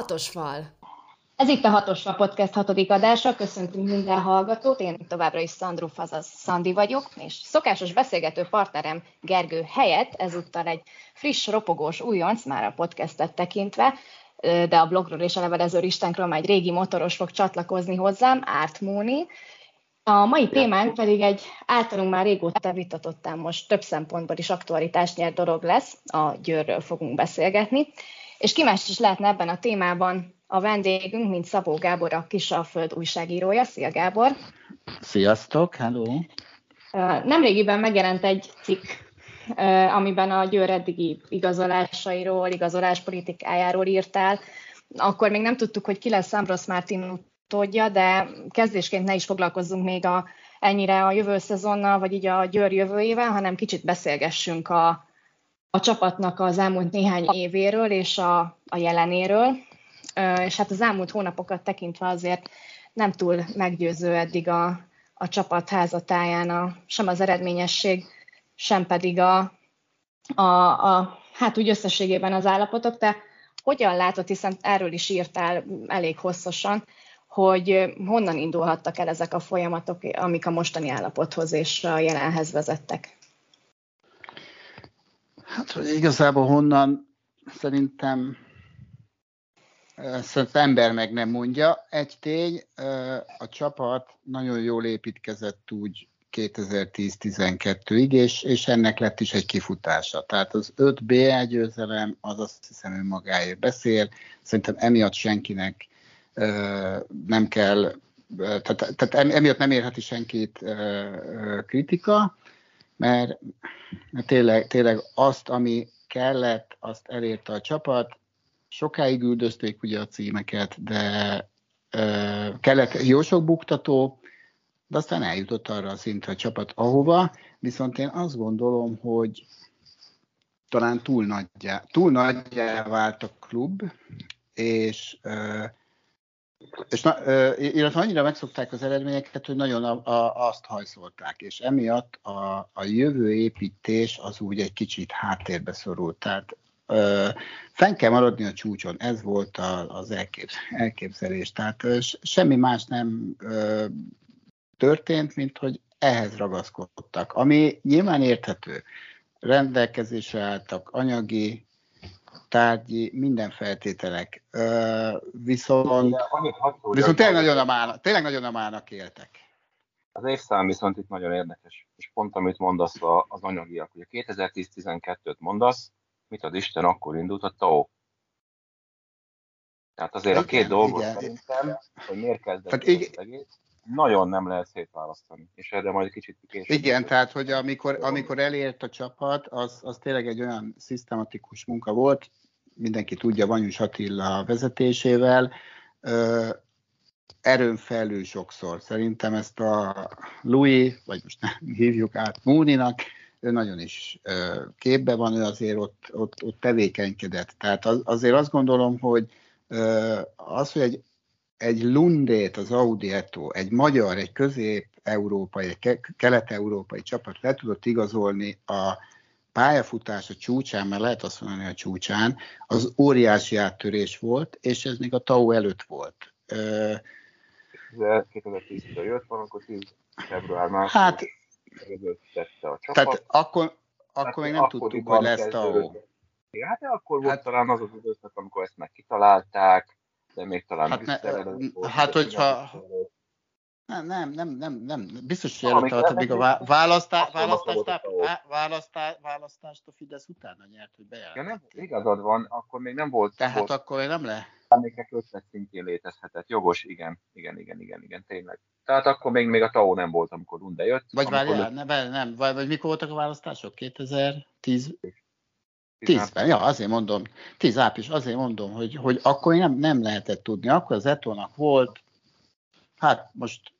Hatos fal. Ez itt a Hatos Fal Podcast hatodik adása. Köszöntünk minden hallgatót. Én továbbra is Szandró azaz Szandi vagyok, és szokásos beszélgető partnerem Gergő helyett ezúttal egy friss, ropogós újonc, már a podcastet tekintve, de a blogról és a levelező listánkról egy régi motoros fog csatlakozni hozzám, Árt Móni. A mai témánk pedig egy általunk már régóta vitatottán most több szempontból is aktualitást nyert dolog lesz, a Győrről fogunk beszélgetni. És ki más is lehetne ebben a témában a vendégünk, mint Szabó Gábor, a Kisalföld újságírója. Szia Gábor! Sziasztok, hello! Nemrégiben megjelent egy cikk, amiben a Győr eddigi igazolásairól, igazolás politikájáról írtál. Akkor még nem tudtuk, hogy ki lesz Ambros Martin utódja, de kezdésként ne is foglalkozzunk még a, ennyire a jövő szezonnal, vagy így a Győr jövőjével, hanem kicsit beszélgessünk a, a csapatnak az elmúlt néhány évéről és a, a jelenéről. És hát az elmúlt hónapokat tekintve azért nem túl meggyőző eddig a, a csapat házatáján a, sem az eredményesség, sem pedig a, a, a, hát úgy összességében az állapotok. Te hogyan látod, hiszen erről is írtál elég hosszasan, hogy honnan indulhattak el ezek a folyamatok, amik a mostani állapothoz és a jelenhez vezettek? Hát, hogy igazából honnan szerintem az ember meg nem mondja. Egy tény, a csapat nagyon jól építkezett úgy 2010-12-ig, és, és ennek lett is egy kifutása. Tehát az 5 b győzelem, az azt hiszem önmagáért beszél. Szerintem emiatt senkinek nem kell, tehát, tehát emiatt nem érheti senkit kritika, mert, tényleg, tényleg azt, ami kellett, azt elérte a csapat. Sokáig üldözték ugye a címeket, de ö, kellett jó sok buktató, de aztán eljutott arra a szintre a csapat ahova, viszont én azt gondolom, hogy talán túl nagyjá, túl nagyjá vált a klub, és ö, és na, illetve annyira megszokták az eredményeket, hogy nagyon a, a, azt hajszolták, és emiatt a, a jövő építés az úgy egy kicsit háttérbe szorult. Tehát ö, fenn kell maradni a csúcson, ez volt a, az elkép, elképzelés. Tehát ö, semmi más nem ö, történt, mint hogy ehhez ragaszkodtak, ami nyilván érthető. Rendelkezésre álltak anyagi, tárgyi, minden feltételek. Ö, viszont viszont tényleg nagyon, a mának, tényleg nagyon a mának éltek. Az évszám viszont itt nagyon érdekes, és pont amit mondasz az anyagiak. Ugye 2010-12-t mondasz, mit ad Isten, akkor indult a TAO. Tehát azért igen, a két dolgot igen. szerintem, hogy miért kezdett Tehát igen. egész, nagyon nem lehet szétválasztani, és erre majd egy kicsit később. Igen, tehát hogy amikor, amikor elért a csapat, az, az tényleg egy olyan szisztematikus munka volt, mindenki tudja Vanyus Attila vezetésével, erőn felül sokszor. Szerintem ezt a Louis, vagy most nem hívjuk át Múninak, ő nagyon is képbe van, ő azért ott, ott, ott tevékenykedett. Tehát az, azért azt gondolom, hogy az, hogy egy, egy Lundét, az Audi Eto, egy magyar, egy közép-európai, egy kelet-európai csapat le tudott igazolni a pályafutása csúcsán, mert lehet azt mondani a csúcsán, az óriási áttörés volt, és ez még a TAO előtt volt. 2010-ben jött van, akkor 10 február másik hát, tette a csapat. Tehát akkor, akkor hát még nem tudtuk, hogy lesz TAO. Hát akkor volt hát, talán az az időszak, amikor ezt meg kitalálták, de még talán hát, ne, hát hogyha, nem, nem, nem, nem, nem. Biztos, hogy előtte volt, még a választá, választást, választá, választást a Fidesz utána nyert, hogy bejárt. Ja, nem, igazad van, akkor még nem volt. Tehát volt, akkor nem le? Emlékek ötlet szintjén létezhetett. Jogos, igen, igen, igen, igen, igen, tényleg. Tehát akkor még, még a TAO nem volt, amikor Lunde jött. Vagy várjál, nem, nem, vagy, vagy mikor voltak a választások? 2010? 10-ben, ja, azért mondom, 10 április, azért mondom, hogy, hogy akkor nem, nem lehetett tudni. Akkor az Etónak volt, hát most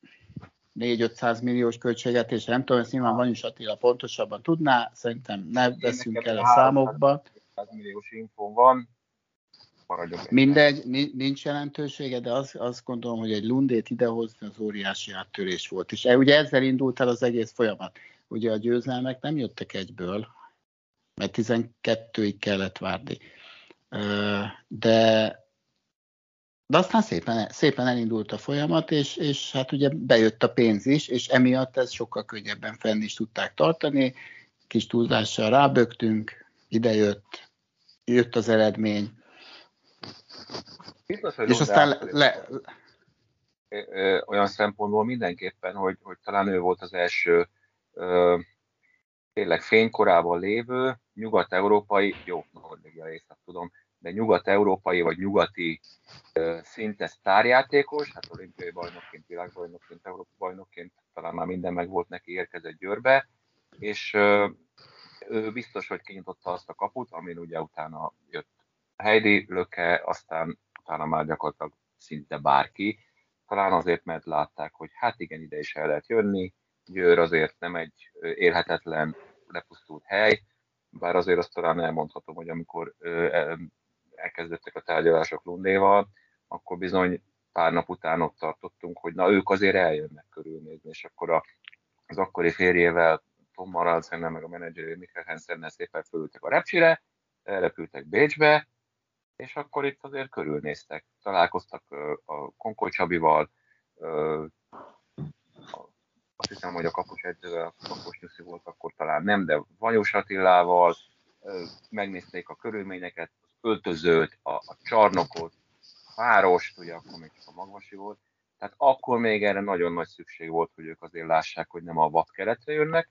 4-500 milliós költségetés, nem tudom, ezt nyilván Vanyus Attila pontosabban tudná, szerintem ne veszünk el a számokba. 100 milliós info van, Mindegy, nincs jelentősége, de azt, azt gondolom, hogy egy Lundét idehozni az óriási áttörés volt. És e, ugye ezzel indult el az egész folyamat. Ugye a győzelmek nem jöttek egyből, mert 12-ig kellett várni. De de aztán szépen, szépen elindult a folyamat, és, és hát ugye bejött a pénz is, és emiatt ez sokkal könnyebben fenn is tudták tartani. Kis túlzással rábögtünk, idejött, jött az eredmény. Biztos, hogy és aztán le, le, olyan szempontból mindenképpen, hogy, hogy talán ő volt az első ö, tényleg fénykorában lévő nyugat-európai, jó, Norvégia észak tudom, de nyugat-európai vagy nyugati szinte sztárjátékos, hát olimpiai bajnokként, világbajnokként, európai bajnokként talán már minden meg volt neki, érkezett Győrbe, és ő biztos, hogy kinyitotta azt a kaput, amin ugye utána jött Heidi Löke, aztán utána már gyakorlatilag szinte bárki, talán azért, mert látták, hogy hát igen, ide is el lehet jönni, Győr azért nem egy élhetetlen, lepusztult hely, bár azért azt talán elmondhatom, hogy amikor elkezdettek a tárgyalások Lundéval, akkor bizony pár nap után ott tartottunk, hogy na ők azért eljönnek körülnézni, és akkor a, az akkori férjével, Tom Maralsennel, meg a menedzseré Mikkel Hensennel szépen fölültek a repcsire, elrepültek Bécsbe, és akkor itt azért körülnéztek. Találkoztak a Konkoly Csabival, azt hiszem, hogy a kapus edzővel, a kapus Nyuszi volt akkor talán nem, de Vanyós Attilával, megnézték a körülményeket, öltözőt, a, a csarnokot, a várost, ugye akkor még csak a magvasi volt, tehát akkor még erre nagyon nagy szükség volt, hogy ők azért lássák, hogy nem a vad keretre jönnek.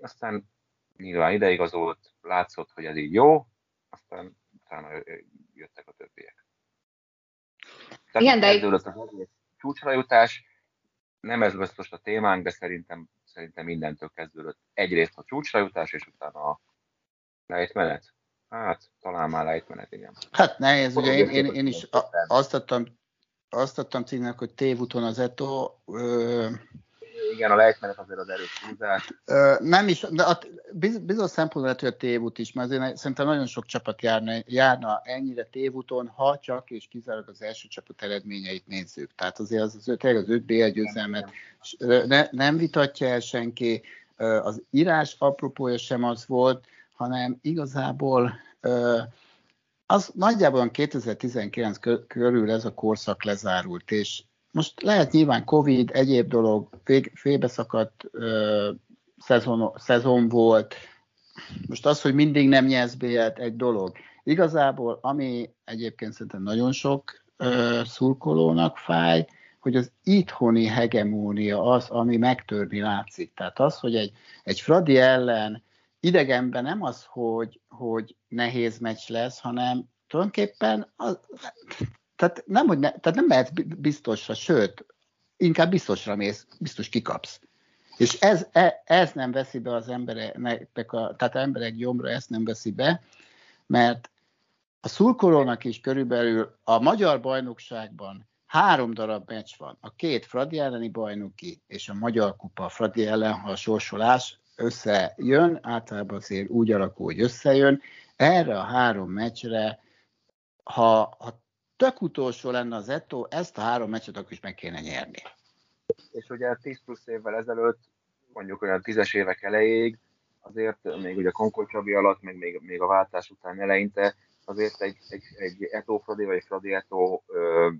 Aztán nyilván ideigazolt, látszott, hogy ez így jó, aztán utána jöttek a többiek. Tehát Igen, de... kezdődött az egész csúcsra jutás, nem ez biztos a témánk, de szerintem, szerintem mindentől kezdődött egyrészt a csúcsra jutás, és utána a lejtmenet. Hát, talán már lejtmenet, igen. Hát nehéz, ugye én, én, én is azt adtam, azt adtam címnek, hogy tévúton az Eto, ö, igen, a lejtmenet azért az erős húzás. Nem is, de a, bizonyos szempontból lehet, hogy a tévút is, mert azért szerintem nagyon sok csapat járna, járna ennyire tévúton, ha csak és kizárólag az első csapat eredményeit nézzük. Tehát azért az, az, tényleg az 5 BL győzelmet ne, nem vitatja el senki, az írás apropója sem az volt, hanem igazából az nagyjából 2019 körül ez a korszak lezárult, és most lehet nyilván Covid, egyéb dolog, félbeszakadt szezon, szezon volt. Most az, hogy mindig nem nyersz b egy dolog. Igazából, ami egyébként szerintem nagyon sok ö, szurkolónak fáj, hogy az itthoni hegemónia az, ami megtörni látszik. Tehát az, hogy egy, egy Fradi ellen idegenben nem az, hogy, hogy nehéz meccs lesz, hanem tulajdonképpen az, tehát nem, hogy ne, tehát nem mehet biztosra, sőt, inkább biztosra mész, biztos kikapsz. És ez, e, ez nem veszi be az emberek, a, tehát az emberek gyomra ezt nem veszi be, mert a szurkolónak is körülbelül a magyar bajnokságban három darab meccs van. A két Fradi elleni bajnoki és a Magyar Kupa a Fradi ellen, ha a sorsolás összejön, általában azért úgy alakul, hogy összejön. Erre a három meccsre, ha, ha tök utolsó lenne az Eto, ezt a három meccset akkor is meg kéne nyerni. És ugye 10 plusz évvel ezelőtt, mondjuk olyan tízes évek elejéig, azért még ugye Concord Csabi alatt, meg még, még a váltás után eleinte, azért egy, egy, egy Eto Fradi vagy Fradi Eto ö,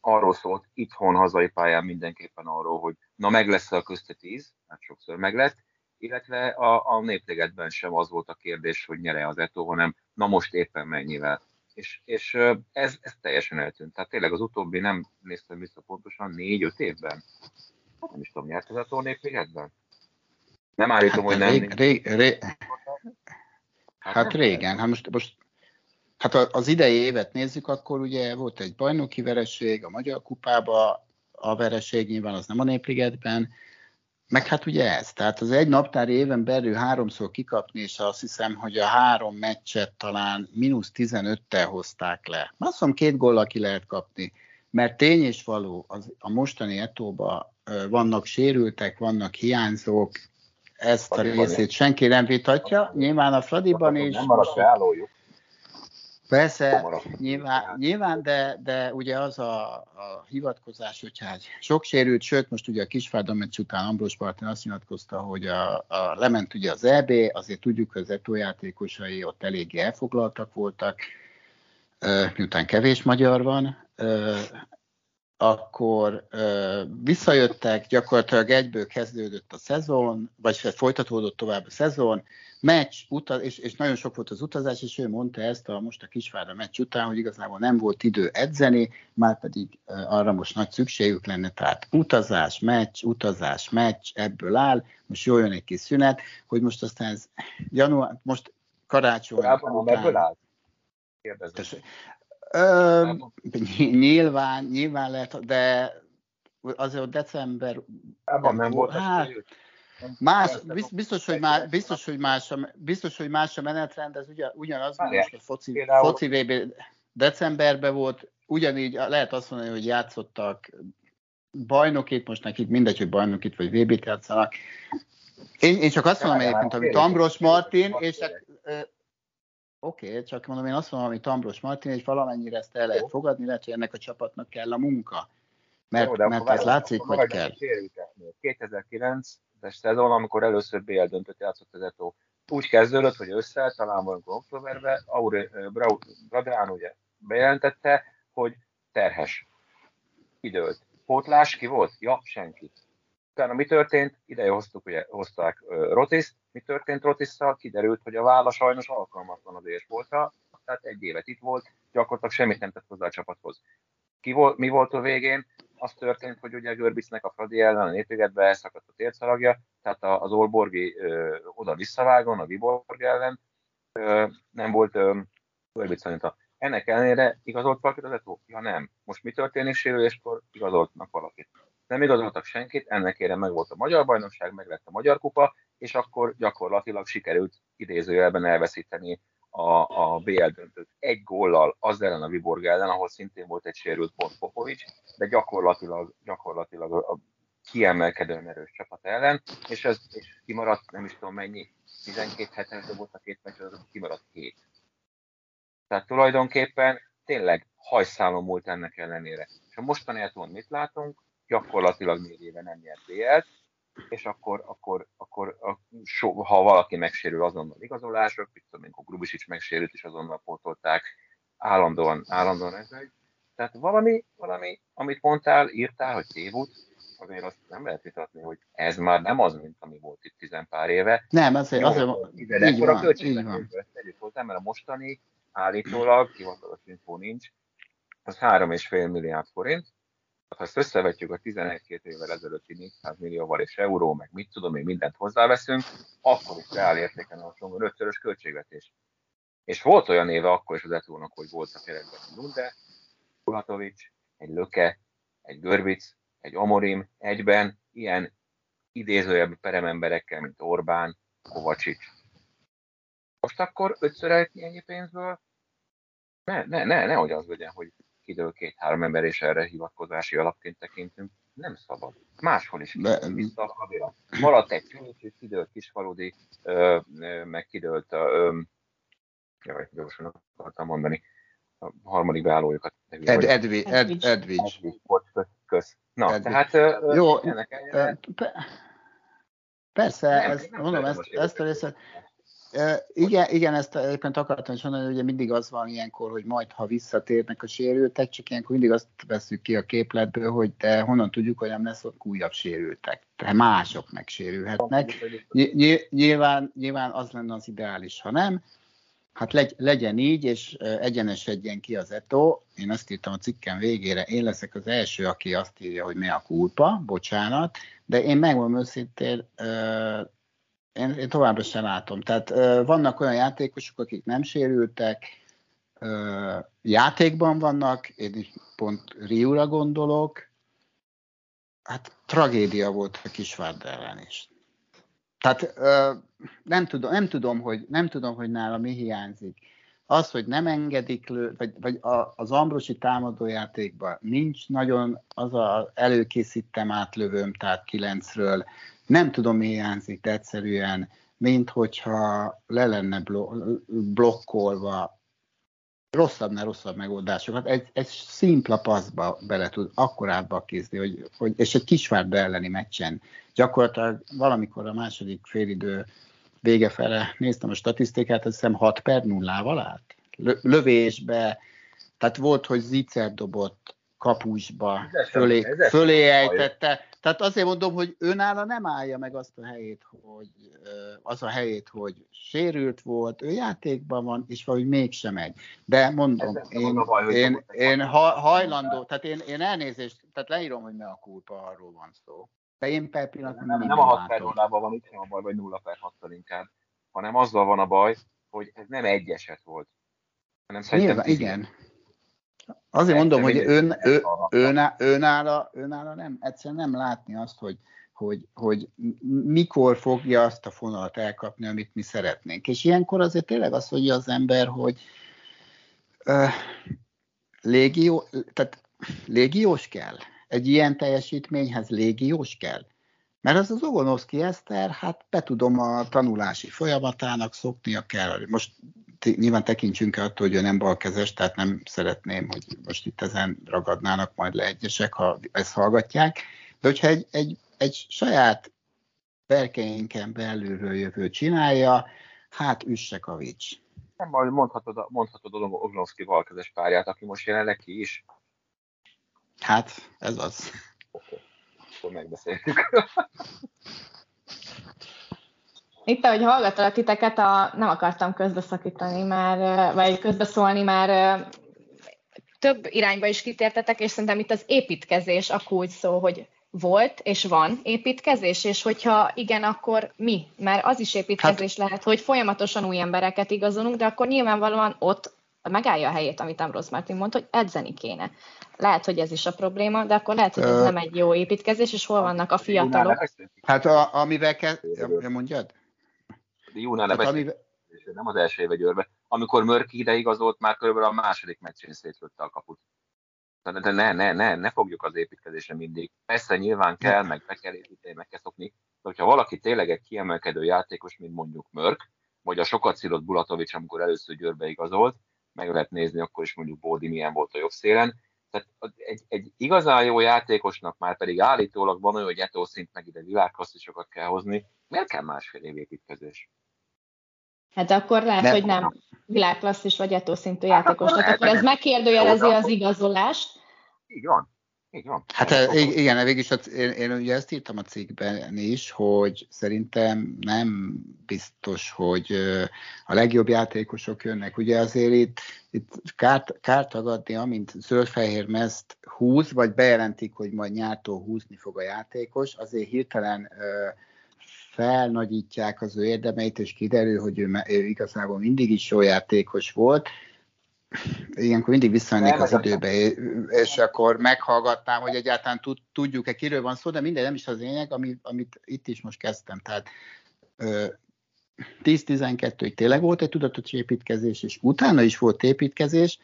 arról szólt itthon, hazai pályán mindenképpen arról, hogy na meg lesz a közte tíz, hát sokszor meg lett, illetve a, a népligetben sem az volt a kérdés, hogy nyere az Eto, hanem na most éppen mennyivel és, és ez, ez teljesen eltűnt. Tehát tényleg az utóbbi, nem néztem vissza pontosan, négy-öt évben? Hát nem is tudom, nyert ez a tornépligetben? Nem állítom, hát, hogy nem. Rég, rég, rég, hát, hát régen, hát most, most hát az idei évet nézzük, akkor ugye volt egy bajnoki vereség a Magyar Kupába, a vereség nyilván az nem a Népligetben, meg hát ugye ez, tehát az egy naptári éven belül háromszor kikapni, és azt hiszem, hogy a három meccset talán mínusz 15-tel hozták le. Azt mondom, két góllal ki lehet kapni, mert tény és való, az, a mostani etóba vannak sérültek, vannak hiányzók, ezt a részét senki nem vitatja. Nyilván a Fradiban is... Nem maradt állójuk. Persze, nyilván, nyilván de, de ugye az a, a hivatkozás, hogy hát sok sérült, sőt, most ugye a Kisvárda meccs után Ambrós Martin azt nyilatkozta, hogy a, a, lement ugye az EB, azért tudjuk, hogy az ETO játékosai ott eléggé elfoglaltak voltak, miután kevés magyar van, akkor ö, visszajöttek, gyakorlatilag egyből kezdődött a szezon, vagy folytatódott tovább a szezon, meccs, utaz, és, és nagyon sok volt az utazás, és ő mondta ezt a most a Kisvárda meccs után, hogy igazából nem volt idő edzeni, már pedig arra most nagy szükségük lenne, tehát utazás, meccs, utazás, meccs, ebből áll, most jön egy kis szünet, hogy most aztán ez január, most karácsony. Korábban ebből áll? Kérdezem. Ö, nyilván, nyilván lehet, de azért december... Ebben nem volt hát, Más, biztos, hogy más, biztos, hogy más, a, biztos, hogy más a menetrend, ez ugyan, ugyanaz, mint most a foci, foci VB decemberben volt, ugyanígy lehet azt mondani, hogy játszottak bajnokit, most nekik mindegy, hogy bajnokit vagy VB-t játszanak. Én, én csak azt mondom egyébként, amit Ambros Martin, és Oké, okay, csak mondom, én azt mondom, hogy Tambros Martin, és valamennyire ezt el lehet fogadni, lehet, hogy ennek a csapatnak kell a munka. Mert, Jó, mert ez látszik, hogy kell. 2009-es szezon, amikor először BL döntött játszott az Eto. Úgy kezdődött, hogy össze, talán valamikor októberben, Aure, Bradrán ugye bejelentette, hogy terhes. Kidőlt. Pótlás ki volt? Ja, senki. Utána mi történt? Ide hoztuk, ugye hozták Rotiszt, mi történt Rotisszal? Kiderült, hogy a válla sajnos alkalmatlan az érsportra, tehát egy évet itt volt, gyakorlatilag semmit nem tett hozzá a csapathoz. Ki volt, mi volt a végén? Az történt, hogy ugye Görbicnek a Fradi ellen a népvégetbe elszakadt a térszalagja, tehát az Olborgi ö, oda visszavágon, a Viborg ellen ö, nem volt Görbic a ennek ellenére igazolt valakit az Eto? Ja nem. Most mi történik sérüléskor? Igazoltnak valakit nem igazoltak senkit, ennek ére meg volt a magyar bajnokság, meg lett a magyar kupa, és akkor gyakorlatilag sikerült idézőjelben elveszíteni a, a BL döntőt egy góllal az ellen a Viborg ellen, ahol szintén volt egy sérült pont Popovics, de gyakorlatilag, gyakorlatilag a kiemelkedően erős csapat ellen, és ez és kimaradt, nem is tudom mennyi, 12 hetente volt a két meccs, az kimaradt két. Tehát tulajdonképpen tényleg hajszálon múlt ennek ellenére. És a mostani mit látunk? gyakorlatilag négy éve nem nyert BL-t, és akkor, akkor, akkor a, so, ha valaki megsérül, azonnal igazolások, mit tudom, amikor Grubisic megsérült, és azonnal pótolták, állandóan, állandóan ez egy. Tehát valami, valami, amit mondtál, írtál, hogy tévút, azért azt nem lehet vitatni, hogy ez már nem az, mint ami volt itt tizen pár éve. Nem, azért, azért, azért így van, így van. Tegyük hozzá, mert a mostani állítólag, hivatalos info nincs, az 3,5 milliárd forint, ha ezt összevetjük a 11-2 évvel ezelőtti 400 millióval és euró, meg mit tudom én, mindent hozzáveszünk, akkor is reál értéken alacsony ötszörös költségvetés. És volt olyan éve akkor is az Etónak, hogy volt a keretben egy Lunde, Kulatovics, egy Löke, egy Görbic, egy Omorim egyben, ilyen idézőjebb perememberekkel, mint Orbán, Kovacsics. Most akkor ötször ennyi pénzből? Ne, ne, ne, nehogy az legyen, hogy kidől két-három ember, és erre hivatkozási alapként tekintünk. Nem szabad. Máshol is De... vissza a kabira. Maradt egy és kidőlt kisfaludi, ö, ö, meg kidőlt a... Ö, jaj, gyorsan akartam mondani a harmadik beállójukat. Ed, Edvi, Ed, Edvics. Kösz. Na, Edvics. tehát ö, Jó, ennek Persze, nem, ezt, nem mondom, ezt, ezt a részet, igen, igen, ezt éppen akartam is mondani, hogy ugye mindig az van ilyenkor, hogy majd ha visszatérnek a sérültek, csak ilyenkor mindig azt veszük ki a képletből, hogy de honnan tudjuk, hogy nem lesz ott újabb sérültek. Tehát mások megsérülhetnek. Nyilván, nyilván az lenne az ideális, ha nem. Hát legy, legyen így, és egyenesedjen ki az ETO. Én azt írtam a cikkem végére, én leszek az első, aki azt írja, hogy mi a kulpa, bocsánat, de én megmondom őszintén, én, én továbbra sem látom. Tehát vannak olyan játékosok, akik nem sérültek, játékban vannak, én is pont Riura gondolok, hát tragédia volt a Kisvárd ellen is. Tehát ö, nem, tudom, nem, tudom, hogy, nem tudom, hogy nála mi hiányzik. Az, hogy nem engedik lő, vagy, vagy a, az Ambrosi támadójátékban nincs nagyon az a előkészítem átlövőm, tehát kilencről, nem tudom, mi hiányzik, egyszerűen, mint hogyha le lenne blokkolva rosszabb, rosszabb megoldásokat. Egy, egy szimpla paszba bele tud akkorátba kézni, hogy, hogy, és egy kisvárda elleni meccsen. Gyakorlatilag valamikor a második félidő vége fele néztem a statisztikát, azt hiszem 6 per nullával állt. Lövésbe, Tehát volt, hogy Zicer dobott kapusba, fölé, fölé ejtette. Tehát azért mondom, hogy önála nem állja meg azt a helyét, hogy az a helyét, hogy sérült volt, ő játékban van, és valahogy mégsem megy. De mondom, én, baj, én, én ha, hajlandó, tehát én, én elnézést, tehát leírom, hogy ne a kulpa, arról van szó. De én per pillanat nem, nem a 6 per 0 van itt sem a baj, vagy 0 per 6 inkább, hanem azzal van a baj, hogy ez nem egy eset volt. Hanem Nyilván, igen. Azért mondom, hogy ön, ő, ön, önála, önála nem, egyszerűen nem látni azt, hogy, hogy, hogy mikor fogja azt a fonalat elkapni, amit mi szeretnénk. És ilyenkor azért tényleg azt mondja az ember, hogy uh, légió, tehát légiós kell. Egy ilyen teljesítményhez légiós kell. Mert az az Ogonoszki Eszter, hát betudom a tanulási folyamatának, szoknia kell. Most nyilván tekintsünk el attól, hogy ő nem balkezes, tehát nem szeretném, hogy most itt ezen ragadnának majd le egyesek, ha ezt hallgatják. De hogyha egy, egy, egy saját berkeinken belülről jövő csinálja, hát üssek a vics. Nem baj, mondhatod, mondhatod Oglovszki balkezes párját, aki most jelenleg ki is. Hát, ez az. Okay. Akkor megbeszéltük. Itt, ahogy hallgatlak titeket, a, nem akartam közbeszakítani már, vagy közbeszólni már több irányba is kitértetek, és szerintem itt az építkezés a kulcs szó, hogy volt és van építkezés, és hogyha igen, akkor mi? Mert az is építkezés hát, lehet, hogy folyamatosan új embereket igazolunk, de akkor nyilvánvalóan ott megállja a helyét, amit Ambrose Martin mondta, hogy edzeni kéne. Lehet, hogy ez is a probléma, de akkor lehet, hogy ez nem egy jó építkezés, és hol vannak a fiatalok. Hát a, amivel kell, mondjad? Jónál hát, amivel... nem az első éve győrbe. Amikor Mörki ide igazolt, már körülbelül a második meccsén szétlőtte a kaput. De ne, ne, ne, ne fogjuk az építkezésre mindig. Persze nyilván kell, meg be kell építeni, meg kell szokni. De hogyha valaki tényleg egy kiemelkedő játékos, mint mondjuk Mörk, vagy a sokat szílott Bulatovics, amikor először Győrbe igazolt, meg lehet nézni akkor is mondjuk Bódi milyen volt a jobb szélen. Tehát egy, egy igazán jó játékosnak már pedig állítólag van olyan, hogy etó szint meg ide világklasszisokat kell hozni. Miért kell másfél év építkezés? Hát akkor lehet, nem. hogy nem világklasszis vagy etó szintű hát játékos. Tehát akkor ez megkérdőjelezi az igazolást. Így van. Így van. Hát eh, igen, végig is én, én ugye ezt írtam a cikkben is, hogy szerintem nem biztos, hogy a legjobb játékosok jönnek. Ugye azért itt, itt kárt, kárt tagadni, amint zöld-fehér mezt húz, vagy bejelentik, hogy majd nyártól húzni fog a játékos, azért hirtelen felnagyítják az ő érdemeit, és kiderül, hogy ő, ő igazából mindig is jó játékos volt, ilyenkor mindig visszamennék az időbe, és akkor meghallgatnám, hogy egyáltalán tudjuk-e, kiről van szó, de minden nem is az lényeg, amit, amit itt is most kezdtem. Tehát 10-12-ig tényleg volt egy tudatos építkezés, és utána is volt építkezés,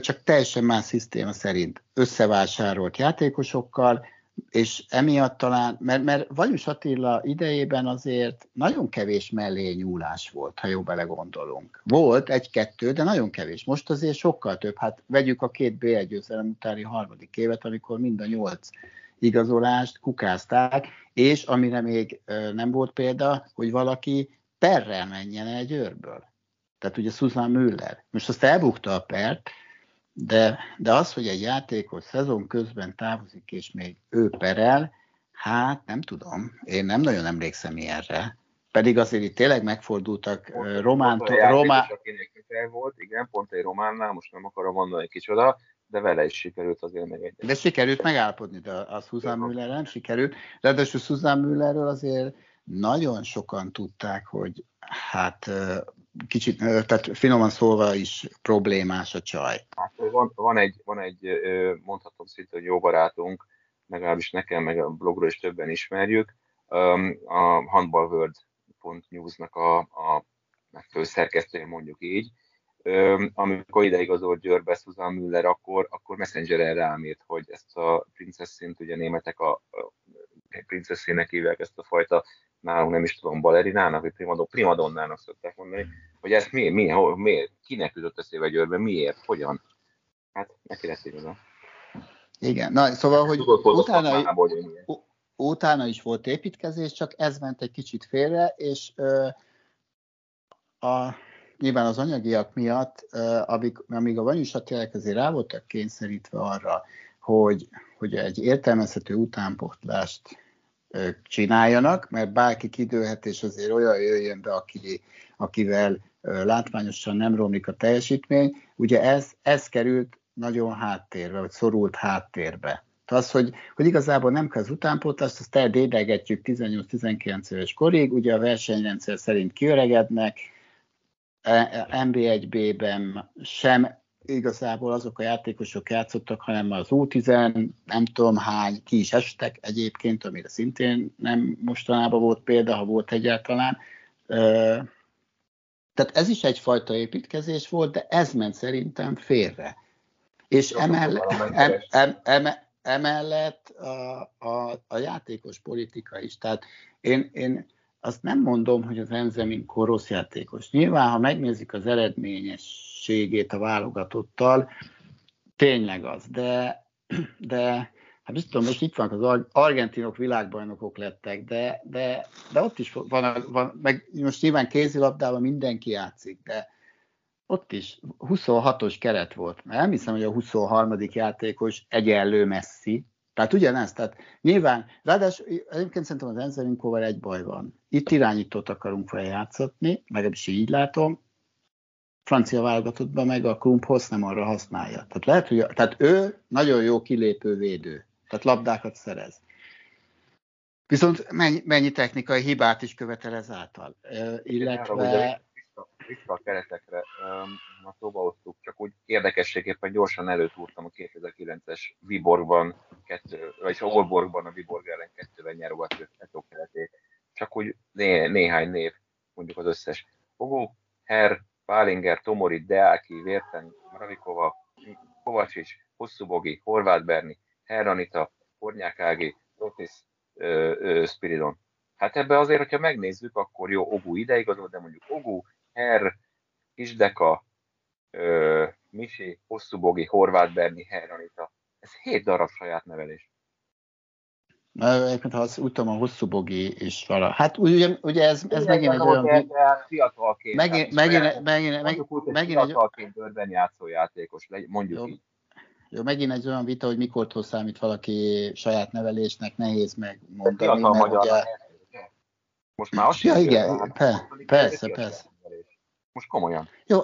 csak teljesen más szisztéma szerint összevásárolt játékosokkal, és emiatt talán, mert, mert Vagyus Attila idejében azért nagyon kevés mellé nyúlás volt, ha jó belegondolunk. Volt egy-kettő, de nagyon kevés. Most azért sokkal több. Hát vegyük a két B1 győzelem utáni harmadik évet, amikor mind a nyolc igazolást kukázták, és amire még nem volt példa, hogy valaki perrel menjen el győrből. Tehát ugye Susan Müller. Most azt elbukta a pert, de, de az, hogy egy játékos szezon közben távozik, és még ő perel, hát nem tudom, én nem nagyon emlékszem ilyenre. Pedig azért itt tényleg megfordultak pont, román... Pont román... volt, igen, pont egy románnál, most nem akarom mondani kicsoda, de vele is sikerült azért megegyezni. De sikerült megállapodni, de a Susan Müller nem sikerült. Ráadásul Susan Müllerről azért nagyon sokan tudták, hogy hát kicsit, tehát finoman szólva is problémás a csaj. Hát, van, van, egy, van egy, mondhatom szinte, hogy jó barátunk, legalábbis nekem, meg a blogról is többen ismerjük, a handballworld.news-nak a, a főszerkesztője mondjuk így, amikor ide igazolt Győrbe Susan Müller, akkor, akkor Messenger-en rám írt, hogy ezt a princeszint, ugye németek a, a princeszének hívják ezt a fajta nálunk nem is tudom, balerinának, vagy primadonnának szokták mondani, hogy ezt miért, miért, miért kinek jutott eszébe Győrbe, miért, hogyan? Hát neki lesz igaza. Igen, na szóval, hogy utána, utána is volt építkezés, csak ez ment egy kicsit félre, és ö, a, nyilván az anyagiak miatt, amíg, amíg a Vanyusat tényleg azért rá voltak kényszerítve arra, hogy, hogy egy értelmezhető utánpotlást csináljanak, mert bárki kidőlhet, és azért olyan jöjjön be, aki, akivel látványosan nem romlik a teljesítmény. Ugye ez, ez került nagyon háttérbe, vagy szorult háttérbe. Az, hogy, hogy igazából nem kell az utánpótlást, azt eldédegetjük 18-19 éves korig, ugye a versenyrendszer szerint kiöregednek, MB1B-ben e, sem igazából azok a játékosok játszottak, hanem az U10, nem tudom hány, ki is estek egyébként, amire szintén nem mostanában volt példa, ha volt egyáltalán. Tehát ez is egyfajta építkezés volt, de ez ment szerintem félre. És emellett, em, em, em, emellett a, a, a játékos politika is. Tehát én, én azt nem mondom, hogy az Enzemin rossz játékos. Nyilván, ha megnézik az eredményességét a válogatottal, tényleg az, de, de hát biztos, most itt vannak az argentinok világbajnokok lettek, de, de, de ott is van, van, meg most nyilván kézilabdában mindenki játszik, de ott is 26-os keret volt. Mert nem hiszem, hogy a 23. játékos egyenlő messzi, tehát ugyanez, tehát nyilván, ráadásul egyébként szerintem az Enzelinkóval egy baj van. Itt irányítót akarunk vele játszatni, is így látom, francia válogatottban meg a Krumphoz nem arra használja. Tehát lehet, hogy tehát ő nagyon jó kilépő védő, tehát labdákat szerez. Viszont mennyi, mennyi technikai hibát is követel ezáltal. Illetve vissza a keretekre, ma szóba hoztuk, csak úgy érdekességéppen gyorsan előtúrtam a 2009-es Viborgban, kettő, vagyis Olborgban a Viborg ellen kettővel nyerogat Eto keretét. Csak úgy né, néhány név, mondjuk az összes. Ogó, Herr, Pálinger, Tomori, Deáki, Vérten, Mravikova, Kovacsics, Hosszúbogi, Horváth Berni, Herranita, Kornyák Ági, Rotis, Spiridon. Hát ebbe azért, hogyha megnézzük, akkor jó, Ogu ideigazol, de mondjuk Ogu, Her, Kisdeka, ö, Misi, Hosszúbogi, Horváth Berni, Her Anita. Ez hét darab saját nevelés. Egyébként, ha azt úgy tudom, a hosszúbogi is vala. Hát ugye, ugye ez, ez megint egy olyan... Fiatalként. Megint, megint, megint, megint, megint, megint egy... Fiatalként bőrben játszó játékos, mondjuk jó. így. Jó, megint egy olyan vita, hogy mikor számít valaki saját nevelésnek, nehéz megmondani. Fiatal magyar ugye... Most már azt ja, igen, pe, persze, persze. Most komolyan. Jó.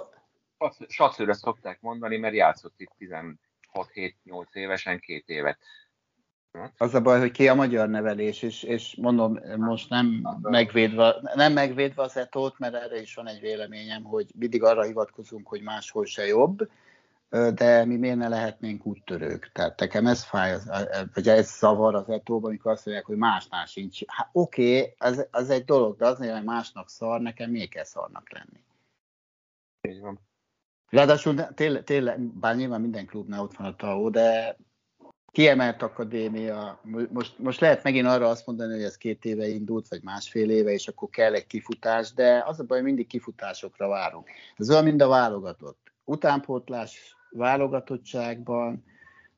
Satszőre szokták mondani, mert játszott itt 16-7-8 évesen két évet. Az a baj, hogy ki a magyar nevelés, és, és mondom, most nem megvédve, nem megvédve az etót, mert erre is van egy véleményem, hogy mindig arra hivatkozunk, hogy máshol se jobb, de mi miért ne lehetnénk úttörők? Tehát nekem ez fáj, vagy ez zavar az etóban, amikor azt mondják, hogy másnál sincs. Hát, oké, okay, az, az egy dolog, de az, hogy másnak szar, nekem miért kell szarnak lenni? Így van. Ráadásul tényleg, tényleg, bár nyilván minden klubnál ott van a TAO, de kiemelt akadémia, most, most lehet megint arra azt mondani, hogy ez két éve indult, vagy másfél éve, és akkor kell egy kifutás, de az a baj, mindig kifutásokra várunk. Ez olyan, mint a válogatott. Utánpótlás válogatottságban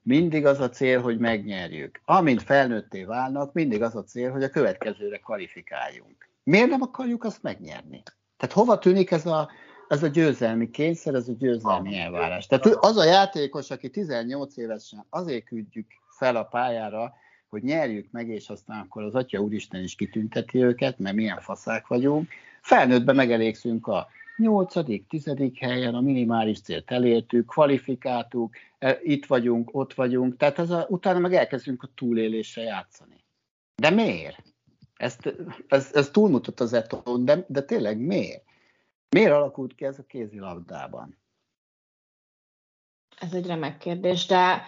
mindig az a cél, hogy megnyerjük. Amint felnőtté válnak, mindig az a cél, hogy a következőre kvalifikáljunk. Miért nem akarjuk azt megnyerni? Tehát hova tűnik ez a, ez a győzelmi kényszer, ez a győzelmi elvárás. Tehát az a játékos, aki 18 évesen azért küldjük fel a pályára, hogy nyerjük meg, és aztán akkor az Atya Úristen is kitünteti őket, mert milyen faszák vagyunk. Felnőttben megelégszünk a nyolcadik, tizedik helyen, a minimális célt elértük, kvalifikáltuk, e, itt vagyunk, ott vagyunk, tehát ez a, utána meg elkezdünk a túlélésre játszani. De miért? Ezt, ez, ez túlmutat az eton, de, de tényleg miért? Miért alakult ki ez a kézilabdában? Ez egy remek kérdés, de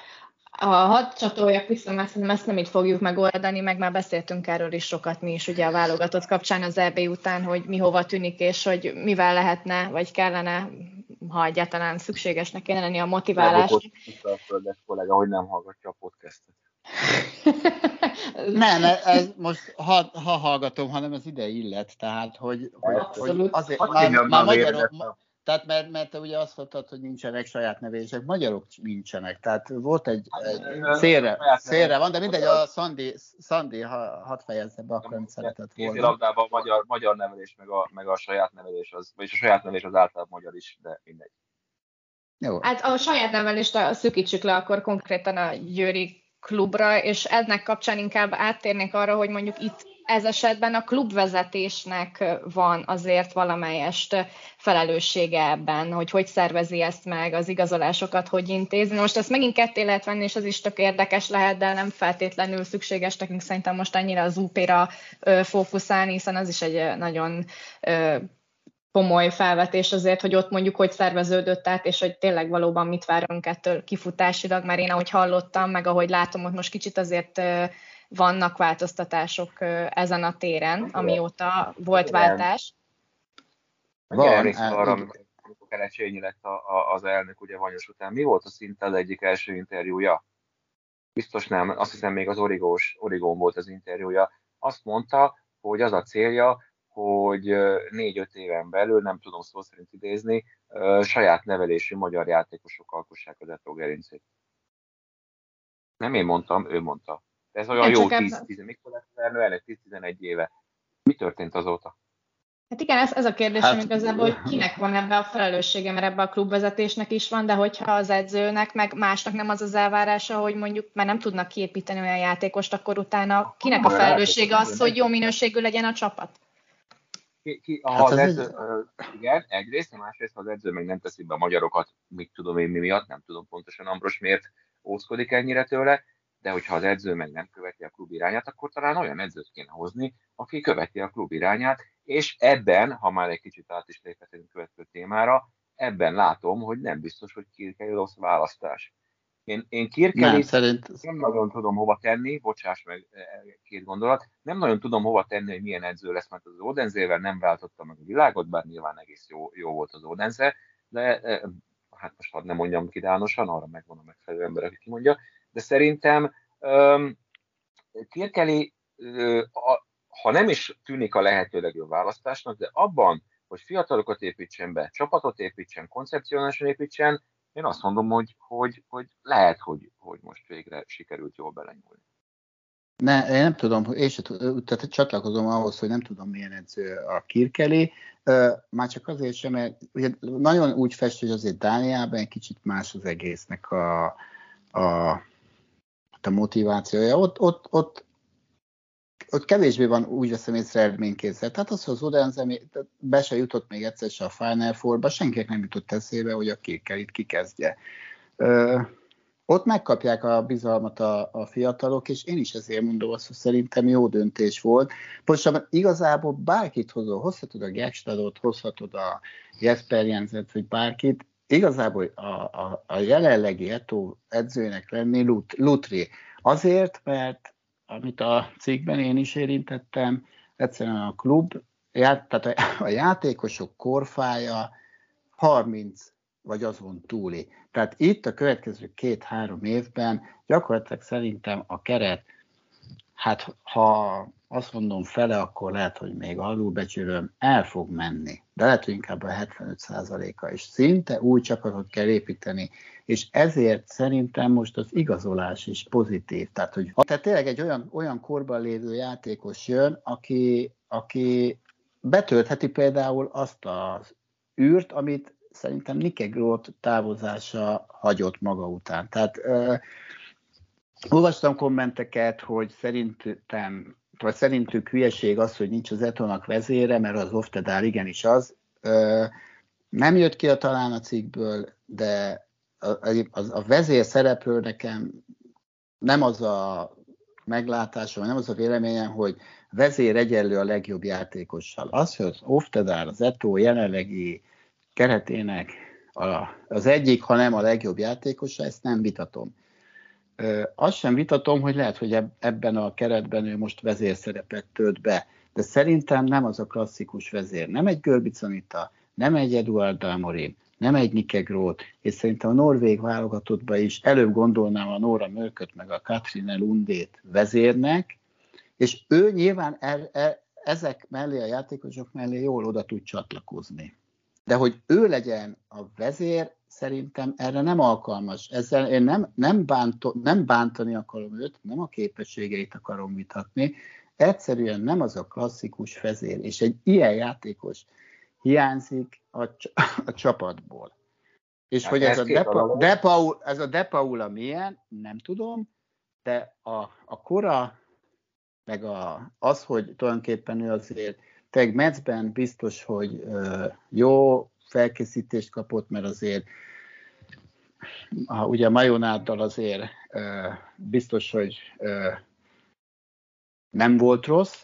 a hat csatoljak vissza, mert ezt nem itt fogjuk megoldani, meg már beszéltünk erről is sokat mi is ugye a válogatott kapcsán az EB után, hogy mi hova tűnik, és hogy mivel lehetne, vagy kellene, ha egyáltalán szükségesnek kéne lenni a motiválás. Nem a földes kollega, hogy nem hallgatja a podcastet. nem, ez most ha, ha hallgatom, hanem ez ide illet, tehát hogy, hogy, hogy azért, már, már, Magyaror, tehát mert, mert te ugye azt mondtad, hogy nincsenek saját nevések, magyarok nincsenek, tehát volt egy, egy szélre, szélre van, de mindegy, a Szandi, Szandi ha, hadd fejezze be, akkor szeretett volna. labdában a magyar, magyar nevelés, meg a, meg a saját nevelés, az, vagyis a saját nevelés az általában magyar is, de mindegy. Jó. Hát a saját nevelést szükítsük le akkor konkrétan a Győri klubra, és ennek kapcsán inkább áttérnék arra, hogy mondjuk itt ez esetben a klubvezetésnek van azért valamelyest felelőssége ebben, hogy hogy szervezi ezt meg, az igazolásokat hogy intézni. Most ezt megint ketté lehet venni, és az is tök érdekes lehet, de nem feltétlenül szükséges nekünk szerintem most annyira az UP-ra fókuszálni, hiszen az is egy nagyon komoly felvetés azért, hogy ott mondjuk hogy szerveződött át, és hogy tényleg valóban mit várunk ettől kifutásilag, mert én ahogy hallottam, meg ahogy látom, hogy most kicsit azért vannak változtatások ezen a téren, amióta volt váltás. Van, emlékszem arra, amikor Kerecsényi lett a, a, az elnök ugye Vanyos után. Mi volt a szinten egyik első interjúja? Biztos nem, azt hiszem még az Origós, Origón volt az interjúja. Azt mondta, hogy az a célja, hogy négy-öt éven belül, nem tudom szó szerint idézni, saját nevelésű magyar játékosok alkossák az Etro gerincét. Nem én mondtam, ő mondta. De ez olyan nem jó 10-10, mikor lett Vernő elnök 10-11 éve. Mi történt azóta? Hát igen, ez, ez a kérdés, hát, igazából, hogy kinek van ebbe a felelőssége, mert ebbe a klubvezetésnek is van, de hogyha az edzőnek, meg másnak nem az az elvárása, hogy mondjuk már nem tudnak kiépíteni olyan játékost, akkor utána kinek a felelőssége az, hogy jó minőségű legyen a csapat? Ki, ki, ha hát az, az edző, egy... igen, egyrészt, másrészt, ha az edző még nem teszi be a magyarokat, mit tudom én mi miatt, nem tudom pontosan Ambros miért ózkodik ennyire tőle, de hogyha az edző meg nem követi a klub irányát, akkor talán olyan edzőt kéne hozni, aki követi a klub irányát, és ebben, ha már egy kicsit át is léphetünk következő témára, ebben látom, hogy nem biztos, hogy Kirkeli rossz választás. Én, én Kirkelit nem, szerint... nem nagyon tudom hova tenni, bocsáss meg e, e, két gondolat, nem nagyon tudom hova tenni, hogy milyen edző lesz, mert az Odenzével nem váltotta meg a világot, bár nyilván egész jó, jó volt az Odenze, de e, hát most hadd nem mondjam kidánosan, arra megvan a megfelelő ember, aki kimondja, de szerintem um, Kirkeli, ha nem is tűnik a lehető legjobb választásnak, de abban, hogy fiatalokat építsen be, csapatot építsen, koncepcionálisan építsen, én azt mondom, hogy, hogy, hogy lehet, hogy, hogy most végre sikerült jól belenyúlni. Ne, én nem tudom, és tehát csatlakozom ahhoz, hogy nem tudom, milyen edző a Kirkeli, már csak azért sem, mert ugye nagyon úgy fest, hogy azért Dániában egy kicsit más az egésznek a, a, a motivációja. Ott, ott, ott, ott kevésbé van úgy veszem észre eredménykészlet. Tehát az, hogy az Odense be se jutott még egyszer se a Final Four-ba, senkinek nem jutott eszébe, hogy a itt kikezdje. Ö, ott megkapják a bizalmat a, a fiatalok, és én is ezért mondom azt, hogy szerintem jó döntés volt. Pontosabban igazából bárkit hozol, hozhatod a Gekstadot, hozhatod a Jesper Jensent, vagy bárkit, igazából a, a, a jelenlegi Eto edzőnek lenni Lut, Lutri. Azért, mert amit a cikkben én is érintettem, egyszerűen a klub, tehát a, játékosok korfája 30 vagy azon túli. Tehát itt a következő két-három évben gyakorlatilag szerintem a keret, hát ha azt mondom fele, akkor lehet, hogy még alulbecsülöm, el fog menni. De lehet, hogy inkább a 75%-a is. Szinte új csapatot kell építeni, és ezért szerintem most az igazolás is pozitív. Tehát, hogy tehát tényleg egy olyan, olyan korban lévő játékos jön, aki, aki betöltheti például azt az űrt, amit szerintem Nike Groth távozása hagyott maga után. Tehát uh, olvastam kommenteket, hogy szerintem vagy szerintük hülyeség az, hogy nincs az Etonak vezére, mert az Oftedár igenis az. Nem jött ki a talán a cikkből, de a, a, a vezér szereplő nekem nem az a meglátásom, nem az a véleményem, hogy vezér egyenlő a legjobb játékossal. Az, hogy az Oftedár, az Eto jelenlegi keretének az egyik, ha nem a legjobb játékosa, ezt nem vitatom. Azt sem vitatom, hogy lehet, hogy ebben a keretben ő most vezérszerepet tölt be, de szerintem nem az a klasszikus vezér. Nem egy Görbicanita, nem egy Eduard Damorin, nem egy Nike Groth, és szerintem a norvég válogatottban is előbb gondolnám a Nóra Mörköt meg a Katrine Lundét vezérnek, és ő nyilván er, er, ezek mellé, a játékosok mellé jól oda tud csatlakozni de hogy ő legyen a vezér, szerintem erre nem alkalmas. Ezzel én nem, nem, bánto, nem bántani akarom őt, nem a képességeit akarom vitatni, egyszerűen nem az a klasszikus vezér, és egy ilyen játékos hiányzik a, a csapatból. És hát hogy ez, ez, a Depa, Depaul, ez a Depaula milyen, nem tudom, de a, a kora, meg a, az, hogy tulajdonképpen ő azért teg Metzben biztos, hogy uh, jó felkészítést kapott, mert azért a, ugye a azért biztos, hogy nem volt rossz,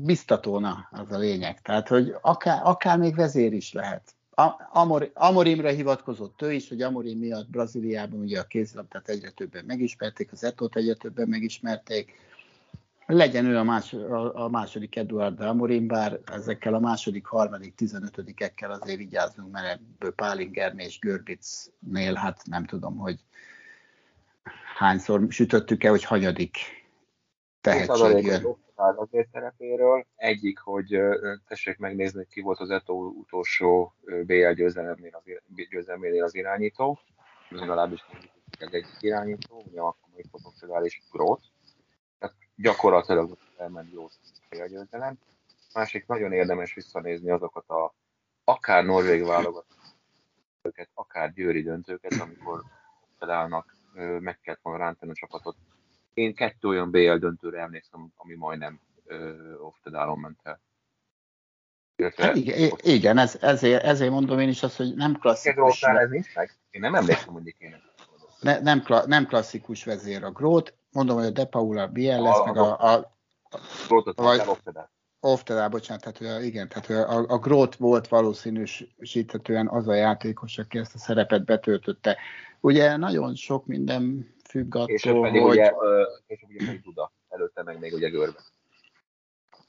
biztatóna az a lényeg. Tehát, hogy akár, akár még vezér is lehet. Amor, Amorimre hivatkozott ő is, hogy Amorim miatt Brazíliában ugye a kézilabdát egyre többen megismerték, az etót egyre többen megismerték. Legyen ő a, más, a, a második Eduard Amorim, bár ezekkel a második, harmadik, tizenötödikekkel azért vigyázzunk, mert ebből Pálingernél és Görbicnél, hát nem tudom, hogy hányszor sütöttük-e, hogy hanyadik tehetség jön. azért szerepéről. Egyik, hogy tessék megnézni, hogy ki volt az Eto utolsó BL győzelemnél az, győzelménél az irányító, legalábbis ez egy irányító, ugye akkor még potenciális tehát gyakorlatilag elment jó BL győzelem. Másik nagyon érdemes visszanézni azokat a akár norvég válogatókat, akár győri döntőket, amikor felállnak, meg kellett volna rántani a csapatot én kettő olyan BL döntőre emlékszem, ami majdnem down ment el. hát igen, igen ez, ezért, ezért mondom én is azt, hogy nem klasszikus. ez nincs meg? Én nem emlékszem, hogy én ne, nem, nem klasszikus vezér a Grót. Mondom, hogy a De Paula BL lesz, a, meg a, a, a vagy, off the bocsánat, tehát igen, tehát a, a Grót volt valószínűsíthetően az a játékos, aki ezt a szerepet betöltötte. Ugye nagyon sok minden függ attól, és pedig hogy... Ugye, és ugye Duda, előtte meg még ugye Görbe.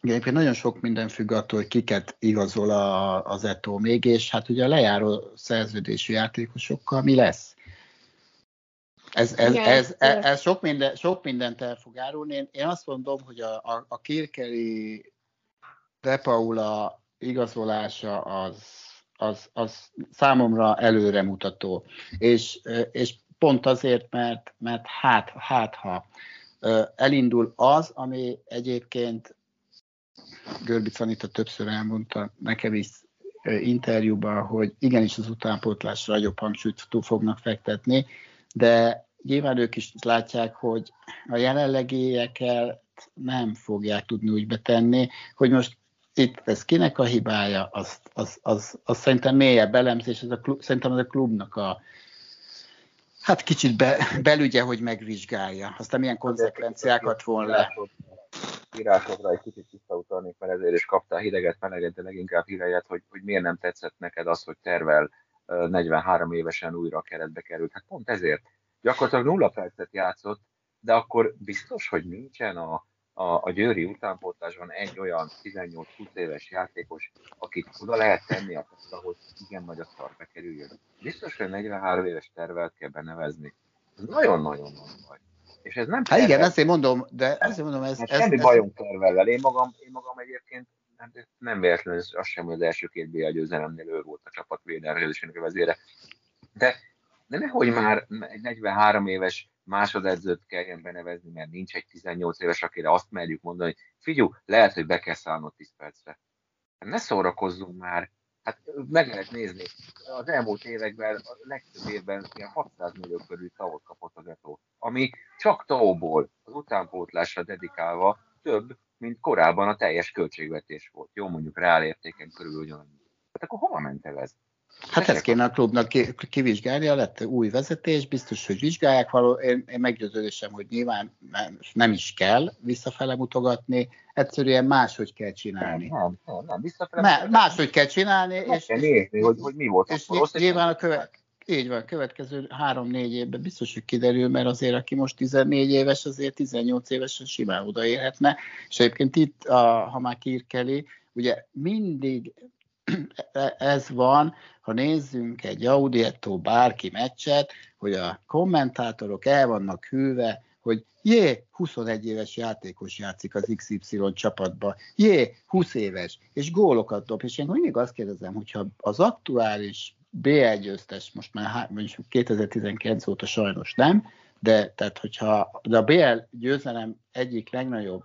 Igen, egyébként nagyon sok minden függ attól, hogy kiket igazol a, az ETO még, és hát ugye a lejáró szerződésű játékosokkal mi lesz? Ez, ez, Igen, ez, ez, ez sok, minden, sok mindent el fog árulni. Én, én azt mondom, hogy a, a, a Kirkeri De Paula igazolása az, az, az számomra előremutató. És, és pont azért, mert, mert hát, hát ha elindul az, ami egyébként Görbic Anita többször elmondta nekem is interjúban, hogy igenis az utánpótlásra nagyobb hangsúlyt fognak fektetni, de nyilván ők is látják, hogy a jelenlegiekkel nem fogják tudni úgy betenni, hogy most itt ez kinek a hibája, az, az, az, az szerintem mélyebb elemzés, ez a klub, szerintem az a klubnak a, hát kicsit be, belügye, hogy megvizsgálja. Aztán milyen konzekvenciákat von le. Írásodra egy kicsit visszautalnék, mert ezért is kaptál hideget, meleget, de leginkább hírejet, hogy, hogy miért nem tetszett neked az, hogy tervel 43 évesen újra a keretbe került. Hát pont ezért. Gyakorlatilag nulla percet játszott, de akkor biztos, hogy nincsen a, a, a Győri utánpótlásban egy olyan 18-20 éves játékos, akit oda lehet tenni a ahhoz igen nagy a szar bekerüljön. Biztos, hogy 43 éves tervet kell benevezni. Ez nagyon-nagyon nagy baj. És ez nem Hát igen, ezért mondom, de ezért mondom, ez... Hát ez semmi ez, bajom tervellel. Én magam, én magam egyébként hát nem véletlenül, az sem, hogy az első két BL győzelemnél ő volt a csapat védelmezésének a vezére. De, de nehogy már egy 43 éves másodedzőt kelljen benevezni, mert nincs egy 18 éves, akire azt merjük mondani, hogy figyú, lehet, hogy be kell szállnod 10 percre. Ne szórakozzunk már, Hát meg lehet nézni. Az elmúlt években, a legtöbb évben ilyen 600 millió körül tavot kapott az Eto, ami csak tavóból az utánpótlásra dedikálva több, mint korábban a teljes költségvetés volt. Jó, mondjuk reálértéken körül ugyanannyi. Hát akkor hova ment el ez? Hát ezt kéne a klubnak kivizsgálnia, lett új vezetés, biztos, hogy vizsgálják való. Én, én meggyőződésem, hogy nyilván nem, nem is kell visszafele mutogatni, egyszerűen máshogy kell csinálni. Nem, nem, nem, visszafele. máshogy kell csinálni. és, kell nézni, hogy, hogy mi volt. És rossz, nyilván a köve, így van, következő három-négy évben biztos, hogy kiderül, mert azért, aki most 14 éves, azért 18 évesen simán odaérhetne. És egyébként itt, a, ha már kirkeli, ugye mindig ez van, ha nézzünk egy Audietto bárki meccset, hogy a kommentátorok el vannak hűve hogy jé, 21 éves játékos játszik az XY csapatba, jé, 20 éves, és gólokat dob, és én mindig azt kérdezem, hogyha az aktuális BL győztes, most már 2019 óta sajnos nem, de tehát hogyha de a BL győzelem egyik legnagyobb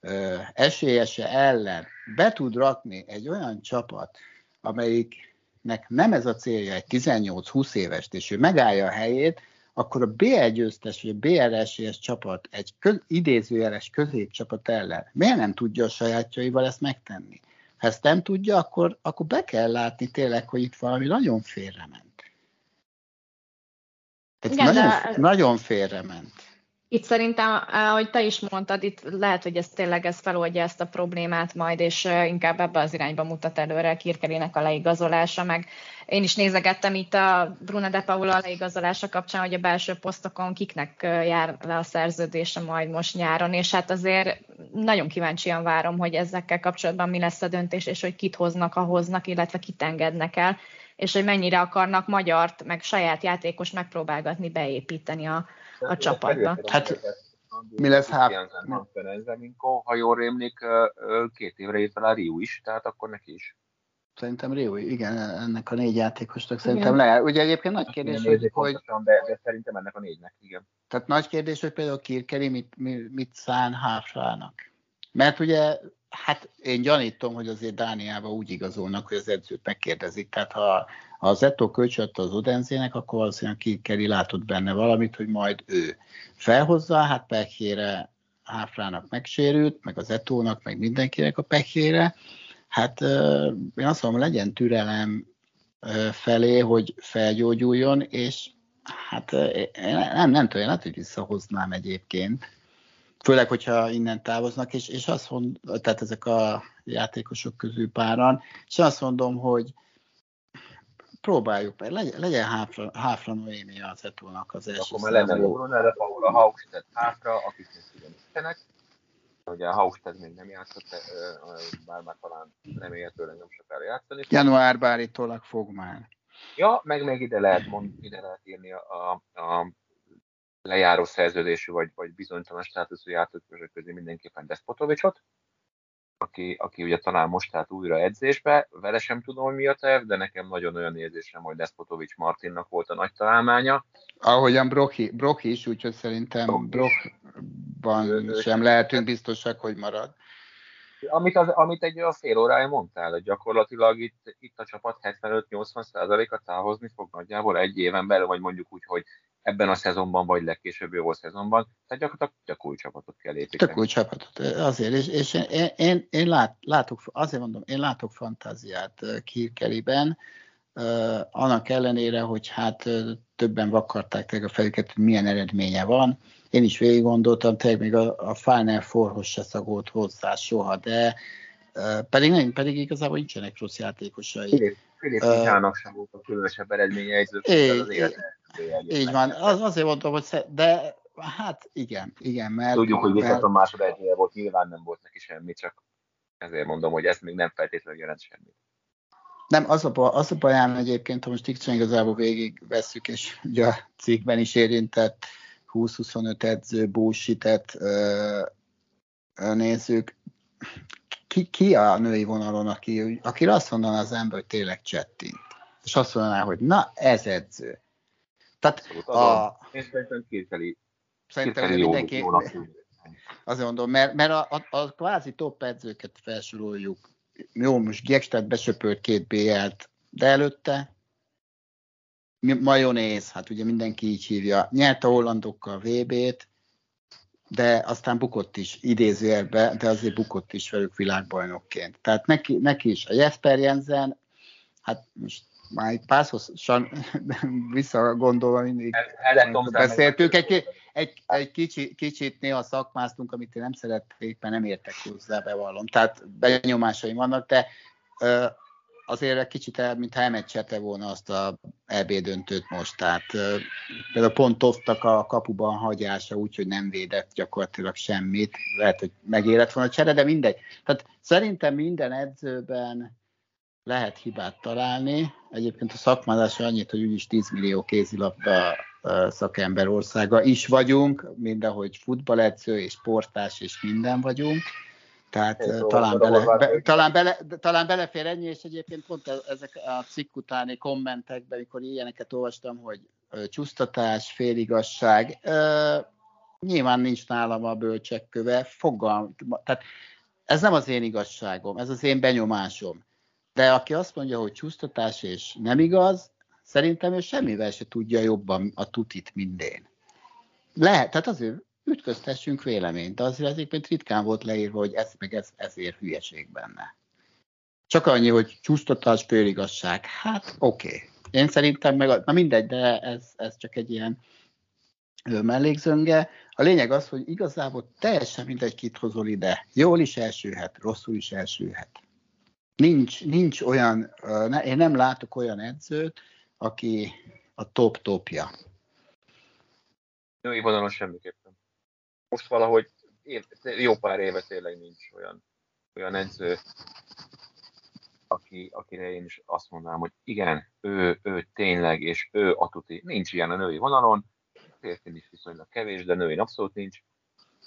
ö, esélyese ellen be tud rakni egy olyan csapat, amelyiknek nem ez a célja egy 18-20 éves, és ő megállja a helyét, akkor a BL győztes, vagy a BL esélyes csapat egy köz, idézőjeles középcsapat ellen miért nem tudja a sajátjaival ezt megtenni? Ha ezt nem tudja, akkor, akkor be kell látni tényleg, hogy itt valami nagyon félrement. Tehát Igen, nagyon, de... nagyon félrement. Itt szerintem, ahogy te is mondtad, itt lehet, hogy ez tényleg ez feloldja ezt a problémát majd, és inkább ebbe az irányba mutat előre a Kirkelének a leigazolása, meg én is nézegettem itt a Bruna de Paula leigazolása kapcsán, hogy a belső posztokon kiknek jár le a szerződése majd most nyáron, és hát azért nagyon kíváncsian várom, hogy ezekkel kapcsolatban mi lesz a döntés, és hogy kit hoznak, ha hoznak, illetve kit engednek el, és hogy mennyire akarnak magyart, meg saját játékos megpróbálgatni, beépíteni a, a csapatba. Hát mi lesz hát? Ha jól rémlik, két évre írt a Riu is, tehát akkor neki is. Szerintem Rio, igen, ennek a négy játékosnak szerintem lehet. Ugye egyébként nagy kérdés, hogy... hogy de, de, szerintem ennek a négynek, igen. Tehát nagy kérdés, hogy például Kirkeri mit, mit, mit szán Háfrának. Mert ugye, hát én gyanítom, hogy azért Dániába úgy igazolnak, hogy az edzőt megkérdezik. Tehát ha, ha az Eto kölcsönadta az Odenzének, akkor valószínűleg Kirkeri látott benne valamit, hogy majd ő felhozza, hát pekére Háfrának megsérült, meg az Etónak, meg mindenkinek a pekére Hát én azt mondom, legyen türelem felé, hogy felgyógyuljon, és hát nem, nem tudom, lehet, hogy visszahoznám egyébként. Főleg, hogyha innen távoznak, és, és azt mondom, tehát ezek a játékosok közül páran, és azt mondom, hogy próbáljuk meg, legyen, legyen háfra, háfra Noémi az Etónak az első Akkor már lenne Bruno, de Paula Haugstedt háfra, akik nem Ugye a Hausted még nem játszott, bár már talán remélhetőleg nem sokára játszani. Január állítólag fog már. Ja, meg még ide lehet, mond, ide lehet írni a, a lejáró szerződésű vagy, vagy bizonytalan státuszú játékosok közé mindenképpen Despotovicsot, aki, aki ugye talán most állt újra edzésbe, vele sem tudom, hogy mi a terv, de nekem nagyon olyan érzésem, hogy Despotovics Martinnak volt a nagy találmánya. Ahogyan Broki, Broki is, úgyhogy szerintem Brockban sem lehetünk biztosak, hogy marad. Amit, az, amit egy olyan fél órája mondtál, hogy gyakorlatilag itt, itt a csapat 75-80%-a távozni fog nagyjából egy éven belül, vagy mondjuk úgy, hogy ebben a szezonban, vagy legkésőbb jó szezonban, tehát gyakorlatilag csak új csapatot kell építeni. Csak új csapatot, azért, és, és én, én, én lát, látok, azért mondom, én látok fantáziát Kirkeliben, annak ellenére, hogy hát többen vakarták a fejüket, hogy milyen eredménye van. Én is végig gondoltam, tényleg még a, a Final Fourhoz se szagolt hozzá soha, de uh, pedig, nem, pedig igazából nincsenek rossz játékosai. Filip uh, sem volt a különösebb eredménye egy az életet így van, az, azért mondtam, hogy de hát igen, igen, mert... Tudjuk, hogy viszont a másodegynél volt, nyilván nem volt neki semmi, csak ezért mondom, hogy ez még nem feltétlenül jelent semmit. Nem, az a, az a baján egyébként, ha most Dixon igazából végig veszük, és ugye a cikkben is érintett 20-25 edző bullshit nézzük, ki, ki a női vonalon, aki, aki azt mondaná az ember, hogy tényleg csettint, és azt mondaná, hogy na, ez edző. Tehát a... Én szerintem kételi. Szerintem mindenki... Jó, mondom, mert, mert a, a, a kvázi top edzőket felsoroljuk. Jó, most Gekstedt besöpölt két BL-t, de előtte majonéz, hát ugye mindenki így hívja, nyert a hollandokkal VB-t, de aztán bukott is idézőjelbe, de azért bukott is velük világbajnokként. Tehát neki, neki is a Jesper Jensen, hát most már egy párszor visszagondolva mindig el, beszéltünk, egy, egy, egy kicsi, kicsit néha szakmáztunk, amit én nem szerették, mert nem értek hozzá, bevallom. Tehát benyomásaim vannak, de azért egy kicsit el, mintha elmecselte volna azt a EB döntőt most. Tehát például pont Toftak a kapuban hagyása, úgyhogy nem védett gyakorlatilag semmit. Lehet, hogy megérett volna a csere, de mindegy. Tehát szerintem minden edzőben lehet hibát találni. Egyébként a szakmázás annyit, hogy úgyis 10 millió kézilapba szakember országa is vagyunk, mindahogy futballedző és sportás és minden vagyunk. Tehát Én talán, bele, be, talán, bele, talán belefér ennyi, és egyébként pont e- ezek a cikk utáni kommentekben, amikor ilyeneket olvastam, hogy csúsztatás, féligasság, nyilván nincs nálam a bölcsek köve, fogalm, tehát ez nem az én igazságom, ez az én benyomásom. De aki azt mondja, hogy csúsztatás és nem igaz, szerintem ő semmivel se tudja jobban a tutit, mint én. Lehet, tehát azért ütköztessünk véleményt, de azért egyébként ritkán volt leírva, hogy ez meg ez, ezért hülyeség benne. Csak annyi, hogy csúsztatás, féligasság. Hát oké. Okay. Én szerintem meg, na mindegy, de ez, ez csak egy ilyen mellékzönge. A lényeg az, hogy igazából teljesen mindegy, kit hozol ide. Jól is elsőhet, rosszul is elsőhet. Nincs, nincs olyan, én nem látok olyan edzőt, aki a top-topja. Női vonalon semmiképpen. Most valahogy év, jó pár éve tényleg nincs olyan, olyan edző, aki, akire én is azt mondanám, hogy igen, ő, ő tényleg, és ő a tuti. Nincs ilyen a női vonalon, férfin is viszonylag kevés, de női abszolút nincs.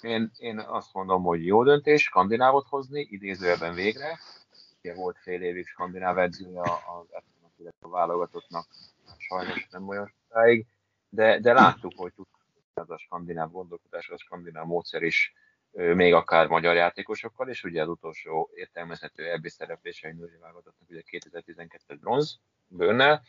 Én, én azt mondom, hogy jó döntés skandinávot hozni, idézőjelben végre. Ugye volt fél évig skandináv edzője az illetve a válogatottnak, sajnos nem olyan sokáig, de, de láttuk, hogy ez a skandináv gondolkodás, a skandináv módszer is még akár magyar játékosokkal, és ugye az utolsó értelmezhető EB szereplése egy női válogatottnak ugye 2012 bronz bőnnel.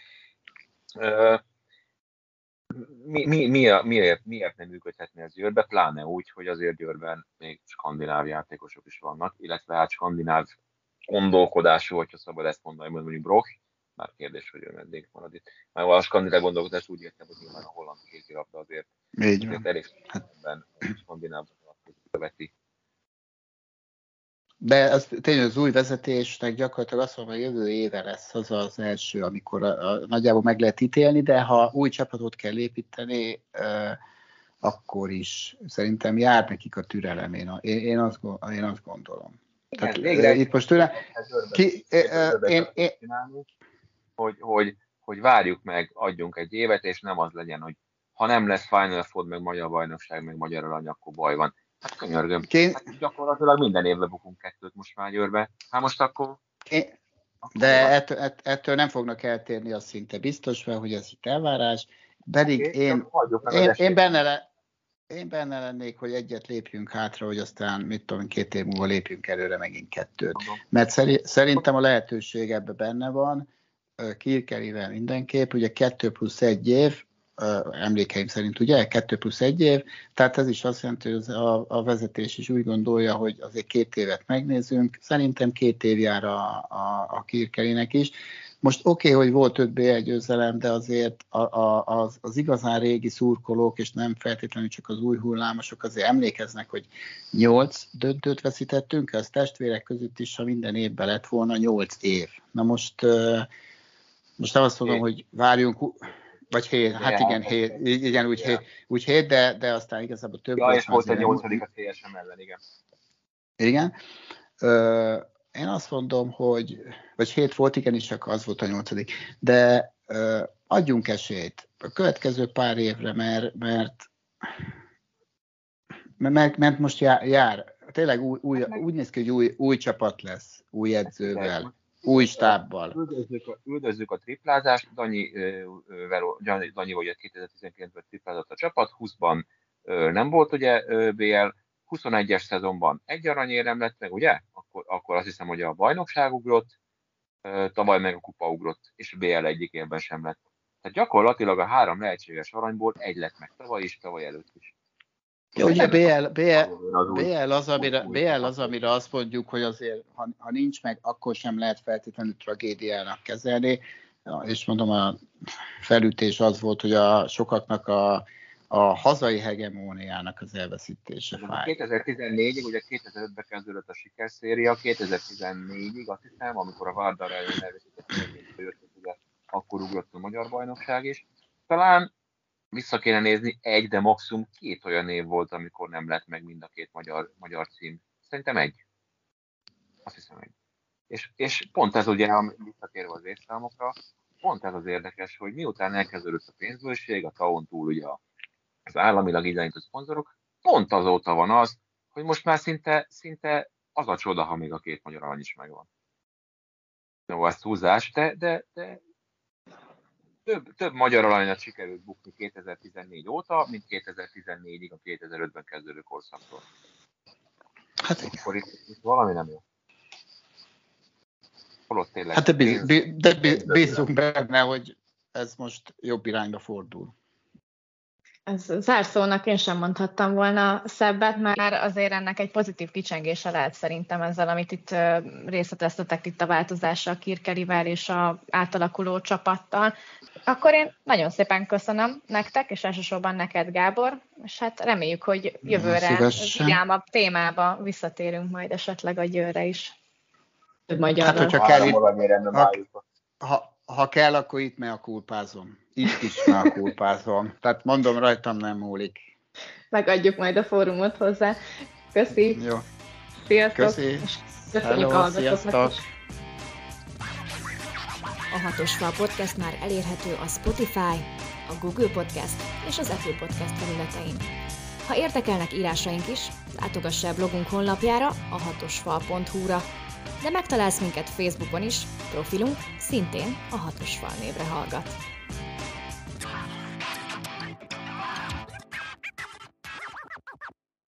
Mi, mi, mi miért, miért nem működhetne ez Győrbe, pláne úgy, hogy azért Győrben még skandináv játékosok is vannak, illetve hát skandináv gondolkodású, hogyha szabad ezt mondani, mondjuk Brock, már kérdés, hogy ő meddig marad itt. Már a skandináv gondolkodás úgy értem, hogy nyilván a holland kézilabda azért, azért elég ebben skandináv követi de az, tényleg az új vezetésnek gyakorlatilag azt mondom, hogy jövő éve lesz az az első, amikor a, a, nagyjából meg lehet ítélni, de ha új csapatot kell építeni, e, akkor is szerintem jár nekik a türelem, én, a, én, én, azt, én azt gondolom. Igen, Tehát, végre itt most türelem, ki, én, én, hogy, hogy, hogy várjuk meg, adjunk egy évet, és nem az legyen, hogy ha nem lesz Final Four, meg Magyar Bajnokság, meg Magyar Arany, akkor baj van. Hát könyörgöm. Kén... Hát gyakorlatilag minden évben bukunk kettőt most már Győrbe. Hát most akkor... Kén... De ettől, ettől nem fognak eltérni, az szinte biztos fel, hogy ez itt elvárás. Pedig okay, én, én, én, benne le, én benne lennék, hogy egyet lépjünk hátra, hogy aztán, mit tudom, két év múlva lépjünk előre megint kettőt. Mert szerintem a lehetőség ebbe benne van, Kirkerivel mindenképp, ugye kettő plusz egy év, emlékeim szerint, ugye, kettő plusz egy év, tehát ez is azt jelenti, hogy a, a vezetés is úgy gondolja, hogy azért két évet megnézünk, szerintem két év jár a, a, a Kirkerinek is. Most oké, okay, hogy volt öt B1 győzelem, de azért a, a, az, az igazán régi szurkolók, és nem feltétlenül csak az új hullámosok azért emlékeznek, hogy nyolc döntőt veszítettünk, az testvérek között is, ha minden évben lett volna nyolc év. Na most, most nem azt mondom, hogy várjunk vagy hét, hát igen, hét, igen úgy, hét, úgy hét, de, de aztán igazából több. Ja, és volt egy nyolcadik a CSM ellen, igen. Igen. Ö, én azt mondom, hogy, vagy hét volt, igen, és csak az volt a nyolcadik. De ö, adjunk esélyt a következő pár évre, mert, mert, mert, mert most jár, jár tényleg új, új, hát úgy néz ki, hogy új, új csapat lesz, új edzővel új stábbal. Üldözzük a, üldözzük a triplázást, Danyi, Danyi, ugye 2019-ben triplázott a csapat, 20-ban nem volt ugye BL, 21-es szezonban egy aranyérem lett meg, ugye? Akkor, akkor azt hiszem, hogy a bajnokság ugrott, tavaly meg a kupa ugrott, és BL egyik évben sem lett. Tehát gyakorlatilag a három lehetséges aranyból egy lett meg tavaly is, tavaly előtt is. Ja, ugye BL, BL, BL, az, amire, BL az, amire azt mondjuk, hogy azért, ha, ha nincs meg, akkor sem lehet feltétlenül tragédiának kezelni. És mondom, a felütés az volt, hogy a sokaknak a, a hazai hegemóniának az elveszítése fáj. 2014-ig, ugye 2005-ben kezdődött a sikerszéria, 2014-ig azt hiszem, amikor a Vardar elveszített, akkor ugrott a magyar bajnokság is. Talán vissza kéne nézni, egy, de maximum két olyan év volt, amikor nem lett meg mind a két magyar, magyar cím. Szerintem egy. Azt hiszem egy. És, és pont ez ugye, visszatérve az évszámokra, pont ez az érdekes, hogy miután elkezdődött a pénzbőség, a TAON túl ugye az államilag irányított szponzorok, pont azóta van az, hogy most már szinte, szinte az a csoda, ha még a két magyar arany is megvan. Jó, ez húzás, de, de, de több, több magyar alanyat sikerült bukni 2014 óta, mint 2014-ig a 2005-ben kezdődő korszaktól. Hát igen. Akkor itt, itt valami nem jó. Holott tényleg. Hát de, biz, de bízunk benne, hogy ez most jobb irányba fordul. Ez zárszónak én sem mondhattam volna szebbet, mert azért ennek egy pozitív kicsengése lehet szerintem ezzel, amit itt részleteztetek itt a változással Kirkerivel és a átalakuló csapattal. Akkor én nagyon szépen köszönöm nektek, és elsősorban neked, Gábor, és hát reméljük, hogy jövőre vigyámabb témába visszatérünk majd esetleg a győre is. Több hát, hogyha kell, ha, ha, kell, akkor itt meg a kulpázom. Itt is meg a kulpázom. Tehát mondom, rajtam nem múlik. Megadjuk majd a fórumot hozzá. Köszi. Jó. Sziasztok. Köszi. Köszönjük Hello, a sziasztok. A Hatos Fal Podcast már elérhető a Spotify, a Google Podcast és az Apple Podcast területein. Ha érdekelnek írásaink is, látogass el blogunk honlapjára a hatosfal.hu-ra, de megtalálsz minket Facebookon is, profilunk szintén a Hatos Fal névre hallgat.